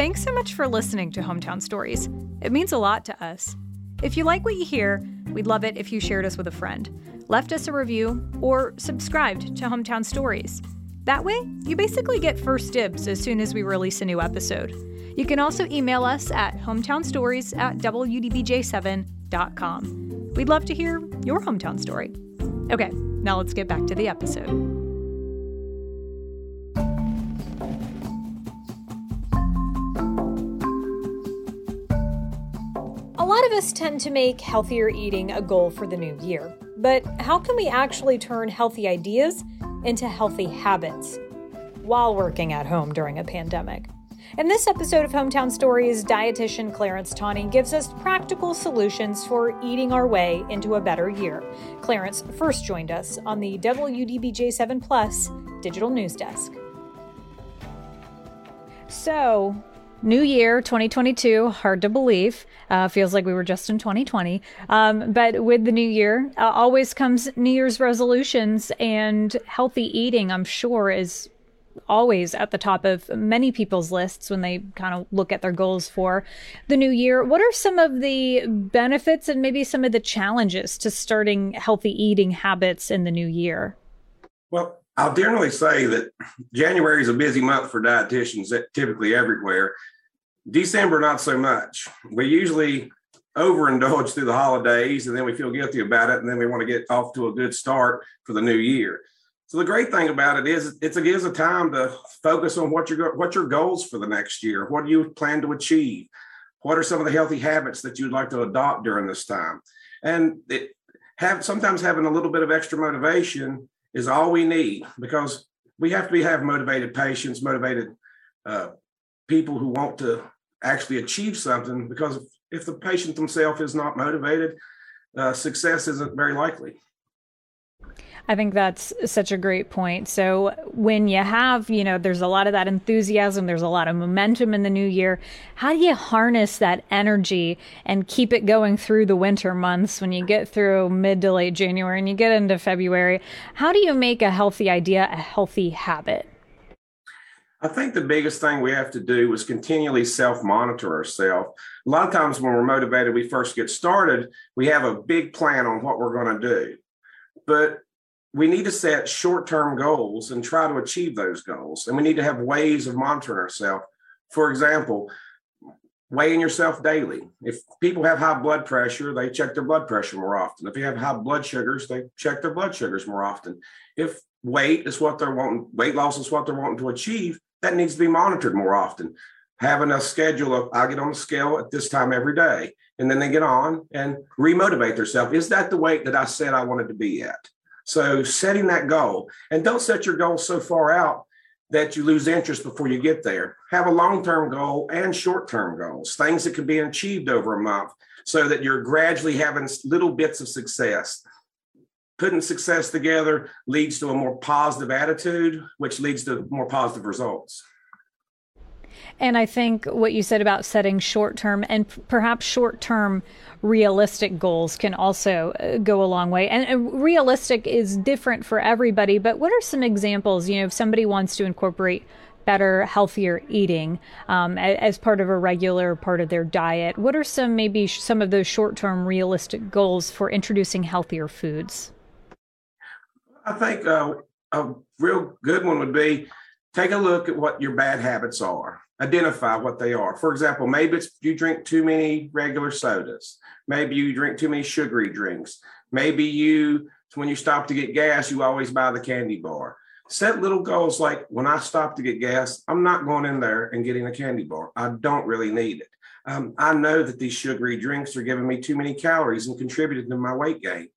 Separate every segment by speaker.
Speaker 1: Thanks so much for listening to Hometown Stories. It means a lot to us. If you like what you hear, we'd love it if you shared us with a friend, left us a review, or subscribed to Hometown Stories. That way, you basically get first dibs as soon as we release a new episode. You can also email us at hometownstories at wdbj7.com. We'd love to hear your hometown story. Okay, now let's get back to the episode. Lot of us tend to make healthier eating a goal for the new year. But how can we actually turn healthy ideas into healthy habits while working at home during a pandemic? In this episode of Hometown Stories, dietitian Clarence Tawney gives us practical solutions for eating our way into a better year. Clarence first joined us on the WDBJ7 Plus digital news desk. So, New year 2022, hard to believe. Uh, feels like we were just in 2020. Um, but with the new year, uh, always comes New Year's resolutions, and healthy eating, I'm sure, is always at the top of many people's lists when they kind of look at their goals for the new year. What are some of the benefits and maybe some of the challenges to starting healthy eating habits in the new year?
Speaker 2: Well, I'll generally say that January is a busy month for dietitians, typically everywhere. December, not so much. We usually overindulge through the holidays and then we feel guilty about it. And then we want to get off to a good start for the new year. So the great thing about it is it's a gives a time to focus on what your what your goals for the next year. What do you plan to achieve? What are some of the healthy habits that you'd like to adopt during this time? And it have sometimes having a little bit of extra motivation is all we need because we have to be have motivated patients, motivated uh, people who want to actually achieve something. Because if, the patient themselves is not motivated, uh, success isn't very likely.
Speaker 1: I think that's such a great point. So when you have, you know, there's a lot of that enthusiasm, there's a lot of momentum in the new year. How do you harness that energy and keep it going through the winter months when you get through mid to late January and you get into February? How do you make a healthy idea a healthy habit?
Speaker 2: I think the biggest thing we have to do is continually self monitor ourselves. A lot of times when we're motivated, we first get started, we have a big plan on what we're going to do. But we need to set short term goals and try to achieve those goals. And we need to have ways of monitoring ourselves. For example, weighing yourself daily. If people have high blood pressure, they check their blood pressure more often. If you have high blood sugars, they check their blood sugars more often. If weight is what they're wanting, weight loss is what they're wanting to achieve, that needs to be monitored more often. Having a schedule of I get on the scale at this time every day, and then they get on and remotivate themselves. Is that the weight that I said I wanted to be at? So setting that goal and don't set your goal so far out that you lose interest before you get there. Have a long-term goal and short-term goals, things that can be achieved over a month so that you're gradually having little bits of success. Putting success together leads to a more positive attitude, which leads to more positive results.
Speaker 1: And I think what you said about setting short term and perhaps short term realistic goals can also uh, go a long way. And uh, realistic is different for everybody, but what are some examples? You know, if somebody wants to incorporate better, healthier eating um, as part of a regular part of their diet, what are some maybe some of those short term realistic goals for introducing healthier foods?
Speaker 2: I think uh, a real good one would be take a look at what your bad habits are identify what they are. For example, maybe it's you drink too many regular sodas. Maybe you drink too many sugary drinks. Maybe you, when you stop to get gas, you always buy the candy bar. Set little goals like when I stop to get gas, I'm not going in there and getting a candy bar. I don't really need it. Um, I know that these sugary drinks are giving me too many calories and contributing to my weight gain.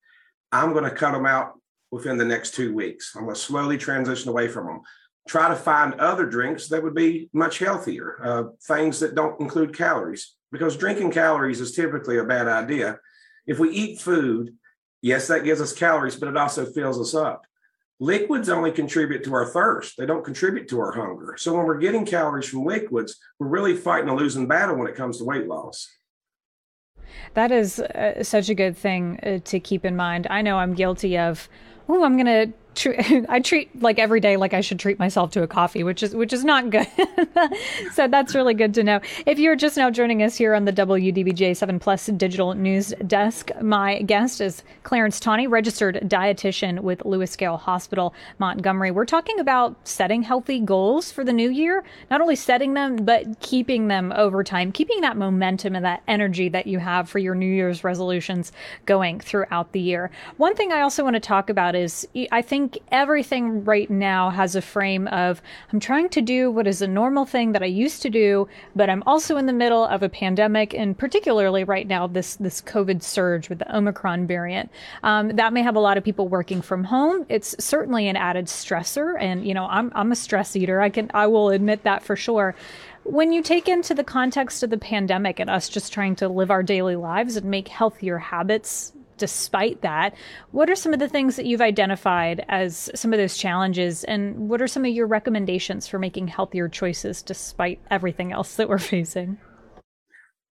Speaker 2: I'm going to cut them out within the next two weeks. I'm going to slowly transition away from them. Try to find other drinks that would be much healthier, uh, things that don't include calories, because drinking calories is typically a bad idea. If we eat food, yes, that gives us calories, but it also fills us up. Liquids only contribute to our thirst. They don't contribute to our hunger. So when we're getting calories from liquids, we're really fighting a losing battle when it comes to weight loss.
Speaker 1: That is uh, such a good thing uh, to keep in mind. I know I'm guilty of, oh, I'm going to I treat like every day like I should treat myself to a coffee, which is which is not good. so that's really good to know. If you're just now joining us here on the WDBJ 7 Plus Digital News Desk, my guest is Clarence Tawney, registered dietitian with Lewis Gale Hospital, Montgomery. We're talking about setting healthy goals for the new year, not only setting them but keeping them over time, keeping that momentum and that energy that you have for your New Year's resolutions going throughout the year. One thing I also want to talk about is I think think everything right now has a frame of I'm trying to do what is a normal thing that I used to do, but I'm also in the middle of a pandemic, and particularly right now, this this COVID surge with the Omicron variant. Um, that may have a lot of people working from home. It's certainly an added stressor, and you know I'm I'm a stress eater. I can I will admit that for sure when you take into the context of the pandemic and us just trying to live our daily lives and make healthier habits despite that, what are some of the things that you've identified as some of those challenges? And what are some of your recommendations for making healthier choices despite everything else that we're facing?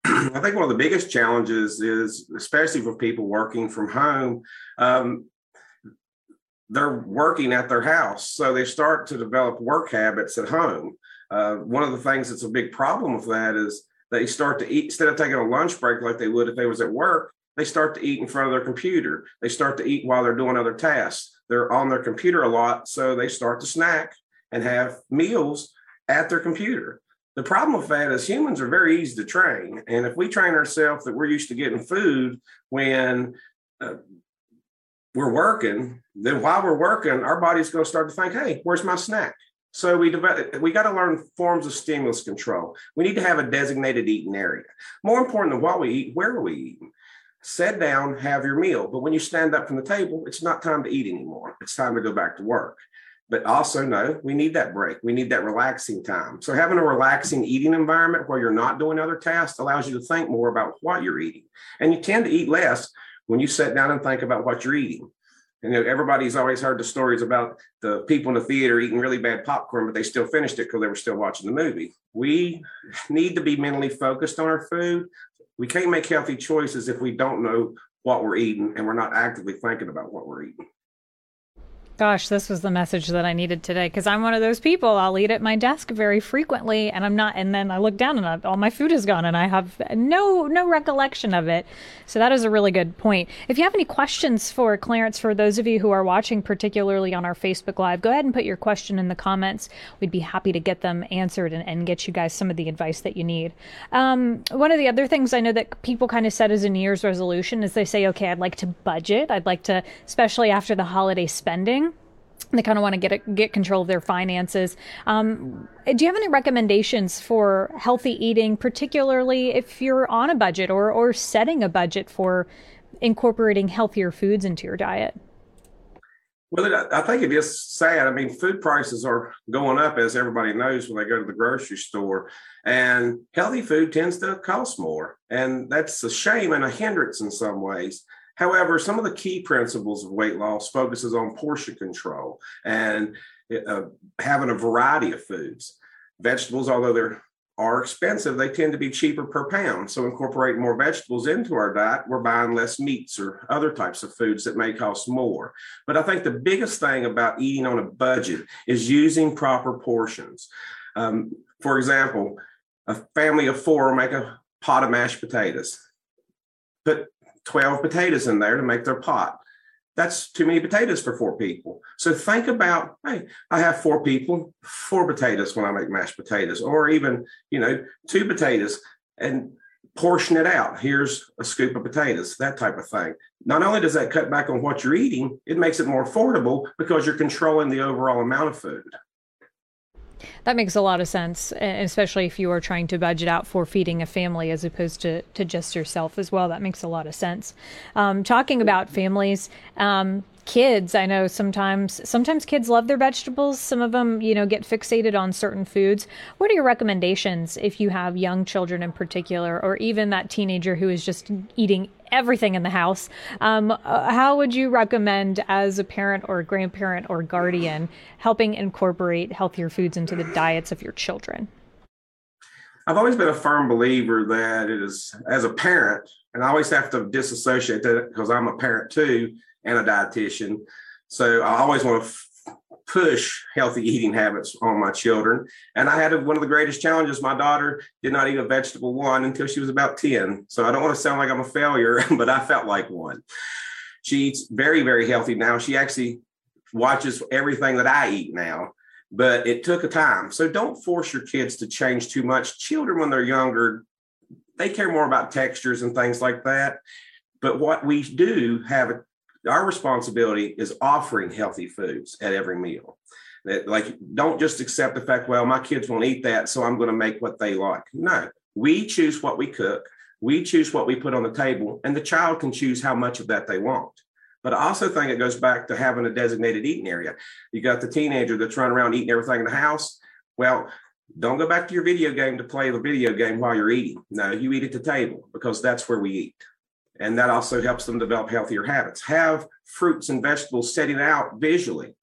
Speaker 2: I think one of the biggest challenges is, especially for people working from home, um, they're working at their house. So they start to develop work habits at home. Uh, one of the things that's a big problem with that is they start to eat instead of taking a lunch break like they would if they was at work they start to eat in front of their computer. They start to eat while they're doing other tasks. They're on their computer a lot, so they start to snack and have meals at their computer. The problem with that is humans are very easy to train. And if we train ourselves that we're used to getting food when uh, we're working, then while we're working, our body's going to start to think, hey, where's my snack? So we develop, we got to learn forms of stimulus control. We need to have a designated eating area. More important than what we eat, where are we eating? Sit down, have your meal. But when you stand up from the table, it's not time to eat anymore. It's time to go back to work. But also know we need that break. We need that relaxing time. So having a relaxing eating environment where you're not doing other tasks allows you to think more about what you're eating. And you tend to eat less when you sit down and think about what you're eating. You know, everybody's always heard the stories about the people in the theater eating really bad popcorn, but they still finished it because they were still watching the movie. We need to be mentally focused on our food we can't make healthy choices if we don't know what we're eating and we're not actively thinking about what we're eating.
Speaker 1: Gosh, this was the message that I needed today because I'm one of those people. I'll eat at my desk very frequently, and I'm not. And then I look down, and I, all my food is gone, and I have no no recollection of it. So that is a really good point. If you have any questions for Clarence, for those of you who are watching, particularly on our Facebook Live, go ahead and put your question in the comments. We'd be happy to get them answered and, and get you guys some of the advice that you need. Um, one of the other things I know that people kind of set as a New Year's resolution is they say, okay, I'd like to budget. I'd like to, especially after the holiday spending they kind of want to get get control of their finances. Um, do you have any recommendations for healthy eating, particularly if you're on a budget or or setting a budget for incorporating healthier foods into your diet?
Speaker 2: Well, I think it is sad. I mean, food prices are going up, as everybody knows, when they go to the grocery store, and healthy food tends to cost more, and that's a shame and a hindrance in some ways. However, some of the key principles of weight loss focuses on portion control and uh, having a variety of foods. Vegetables, although they're are expensive, they tend to be cheaper per pound. So incorporating more vegetables into our diet, we're buying less meats or other types of foods that may cost more. But I think the biggest thing about eating on a budget is using proper portions. Um, for example, a family of four will make a pot of mashed potatoes. Put 12 potatoes in there to make their pot. That's too many potatoes for four people. So think about, hey, I have four people, four potatoes when I make mashed potatoes, or even, you know, two potatoes and portion it out. Here's a scoop of potatoes, that type of thing. Not only does that cut back on what you're eating, it makes it more affordable because you're controlling the overall amount of food.
Speaker 1: That makes a lot of sense, especially if you are trying to budget out for feeding a family as opposed to, to just yourself as well. That makes a lot of sense. Um, talking about families, um, kids i know sometimes sometimes kids love their vegetables. Some of them you know get fixated on certain foods. What are your recommendations if you have young children in particular or even that teenager who is just eating everything in the house? Um, uh, how would you recommend as a parent or a grandparent or guardian helping incorporate healthier foods into the diets of your children?
Speaker 2: I've always been a firm believer that it is, as a parent, and I always have to disassociate that because I'm a parent too and a dietitian. So I always want to f- push healthy eating habits on my children. And I had a, one of the greatest challenges. My daughter did not eat a vegetable one until she was about 10. So I don't want to sound like I'm a failure, but I felt like one. She eats very, very healthy now. She actually watches everything that I eat now but it took a time. So don't force your kids to change too much. Children, when they're younger, they care more about textures and things like that. But what we do have our responsibility is offering healthy foods at every meal. That like don't just accept the fact, well, my kids won't eat that, so I'm going to make what they like. No, we choose what we cook, we choose what we put on the table, and the child can choose how much of that they want. But I also think it goes back to having a designated eating area. You got the teenager that's running around eating everything in the house. Well, don't go back to your video game to play the video game while you're eating. No, you eat at the table because that's where we eat. And that also helps them develop healthier habits. Have fruits and vegetables setting out visually.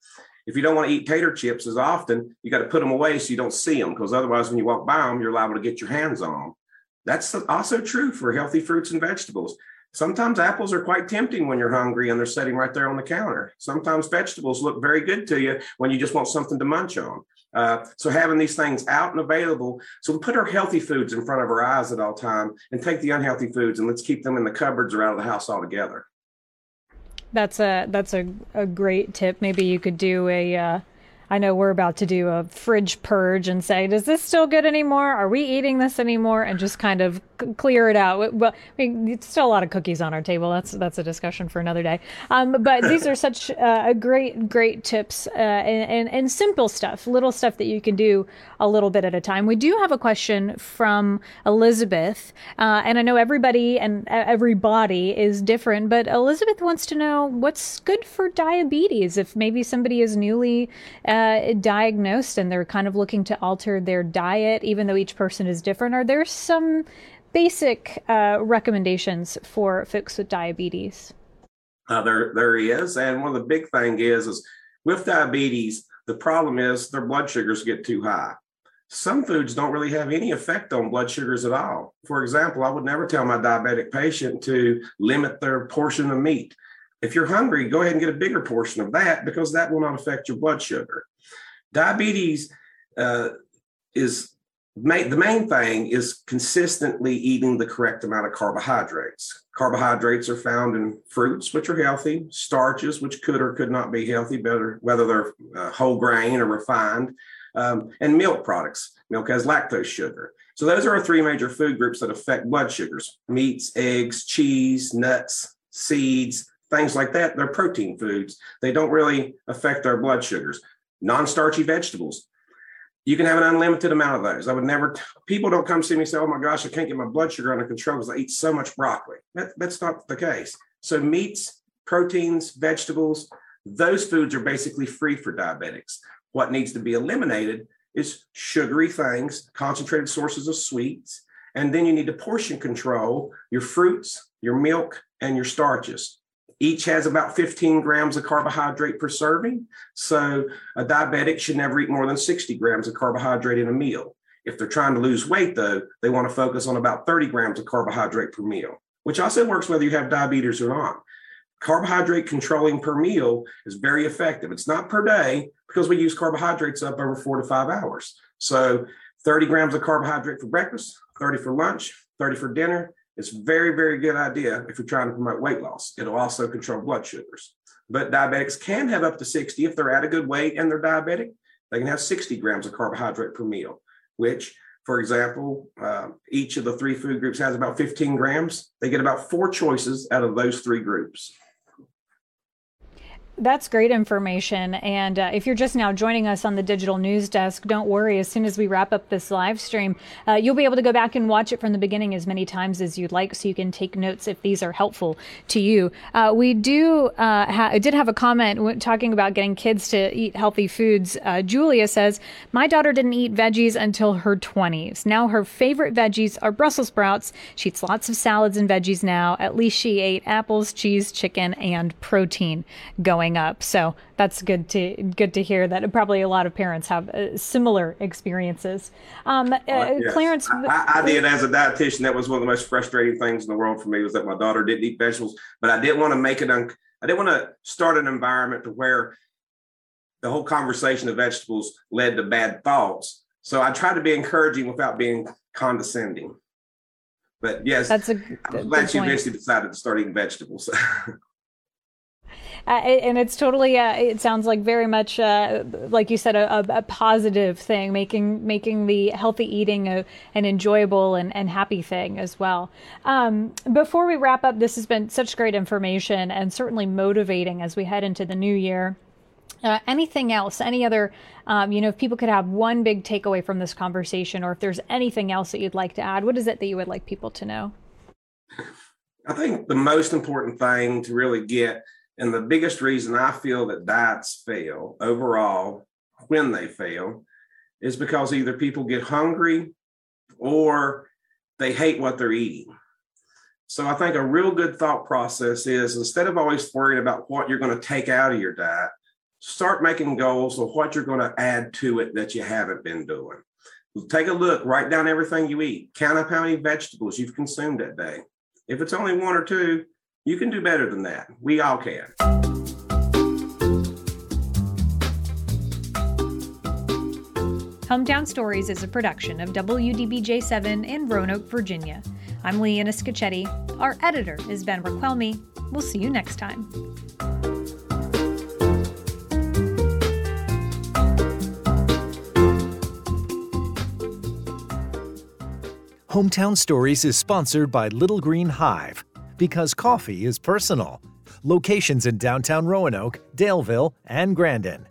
Speaker 2: If you don't want to eat tater chips as often, you got to put them away so you don't see them because otherwise, when you walk by them, you're liable to get your hands on them. That's also true for healthy fruits and vegetables. Sometimes apples are quite tempting when you're hungry and they're sitting right there on the counter. Sometimes vegetables look very good to you when you just want something to munch on. Uh, so having these things out and available, so we put our healthy foods in front of our eyes at all time, and take the unhealthy foods and let's keep them in the cupboards or out of the house altogether.
Speaker 1: That's a that's a, a great tip. Maybe you could do a uh, I know we're about to do a fridge purge and say, does this still good anymore? Are we eating this anymore? And just kind of clear it out. Well, I mean, it's still a lot of cookies on our table. That's that's a discussion for another day. Um, but these are such uh, great great tips uh, and, and, and simple stuff, little stuff that you can do a little bit at a time. We do have a question from Elizabeth, uh, and I know everybody and everybody is different, but Elizabeth wants to know what's good for diabetes. If maybe somebody is newly uh, diagnosed and they're kind of looking to alter their diet, even though each person is different, are there some basic uh, recommendations for folks with diabetes?
Speaker 2: Uh, there, there is, and one of the big thing is, is with diabetes, the problem is their blood sugars get too high. Some foods don't really have any effect on blood sugars at all. For example, I would never tell my diabetic patient to limit their portion of meat. If you're hungry, go ahead and get a bigger portion of that because that will not affect your blood sugar. Diabetes uh, is the main thing is consistently eating the correct amount of carbohydrates. Carbohydrates are found in fruits, which are healthy, starches, which could or could not be healthy, better whether they're uh, whole grain or refined, um, and milk products. Milk has lactose sugar. So those are our three major food groups that affect blood sugars: meats, eggs, cheese, nuts, seeds, things like that. They're protein foods. They don't really affect our blood sugars non-starchy vegetables. You can have an unlimited amount of those. I would never, people don't come see me and say, oh my gosh, I can't get my blood sugar under control because I eat so much broccoli. That, that's not the case. So, meats, proteins, vegetables, those foods are basically free for diabetics. What needs to be eliminated is sugary things, concentrated sources of sweets. And then you need to portion control your fruits, your milk, and your starches. Each has about 15 grams of carbohydrate per serving. So a diabetic should never eat more than 60 grams of carbohydrate in a meal. If they're trying to lose weight, though, they want to focus on about 30 grams of carbohydrate per meal, which also works whether you have diabetes or not. Carbohydrate controlling per meal is very effective. It's not per day because we use carbohydrates up over four to five hours. So 30 grams of carbohydrate for breakfast, 30 for lunch, 30 for dinner, it's very, very good idea if you're trying to promote weight loss. It'll also control blood sugars. But diabetics can have up to 60 if they're at a good weight and they're diabetic. They can have 60 grams of carbohydrate per meal, which, for example, uh, each of the three food groups has about 15 grams. They get about four choices out of those three groups
Speaker 1: That's great information. And uh, if you're just now joining us on the digital news desk, don't worry. As soon as we wrap up this live stream, uh, you'll be able to go back and watch it from the beginning as many times as you'd like so you can take notes if these are helpful to you. Uh, we do uh, ha- did have a comment talking about getting kids to eat healthy foods. Uh, Julia says, My daughter didn't eat veggies until her 20s. Now her favorite veggies are Brussels sprouts. She eats lots of salads and veggies now. At least she ate apples, cheese, chicken, and protein going up. So that's good to good to hear that probably a lot of parents have uh, similar experiences. Um, uh, yes. Clarence,
Speaker 2: I, I, did as a dietitian. That was one of the most frustrating things in the world for me was that my daughter didn't eat vegetables, but I didn't want to make it. Un- I didn't want to start an environment to where the whole conversation of vegetables led to bad thoughts. So I tried to be encouraging without being condescending. But yes, that's a, I'm glad she eventually decided to start eating vegetables.
Speaker 1: Uh, and it's totally uh, it sounds like very much uh, like you said a, a, positive thing making making the healthy eating a, an enjoyable and, and happy thing as well um, before we wrap up this has been such great information and certainly motivating as we head into the new year uh, anything else? Any other, um, you know, if people could have one big takeaway from this conversation, or if there's anything else that you'd like to add, what is it that you would like people to know?
Speaker 2: I think the most important thing to really get and the biggest reason I feel that diets fail overall when they fail is because either people get hungry or they hate what they're eating. So I think a real good thought process is instead of always worrying about what you're going to take out of your diet, start making goals of what you're going to add to it that you haven't been doing. Take a look, write down everything you eat, count up how many vegetables you've consumed that day. If it's only one or two, you can do better than that. We all can.
Speaker 1: Hometown Stories is a production of WDBJ7 in Roanoke, Virginia. I'm Leanna Scacchetti. Our editor is Ben Raquelmi. We'll see you next time.
Speaker 3: Hometown Stories is sponsored by Little Green Hive because coffee is personal. Locations in downtown Roanoke, Daleville, and Grandin.